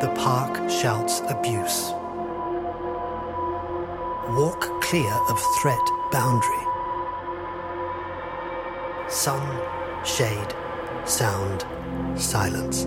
The park shouts abuse. Walk clear of threat boundary. Sun, shade, sound, silence.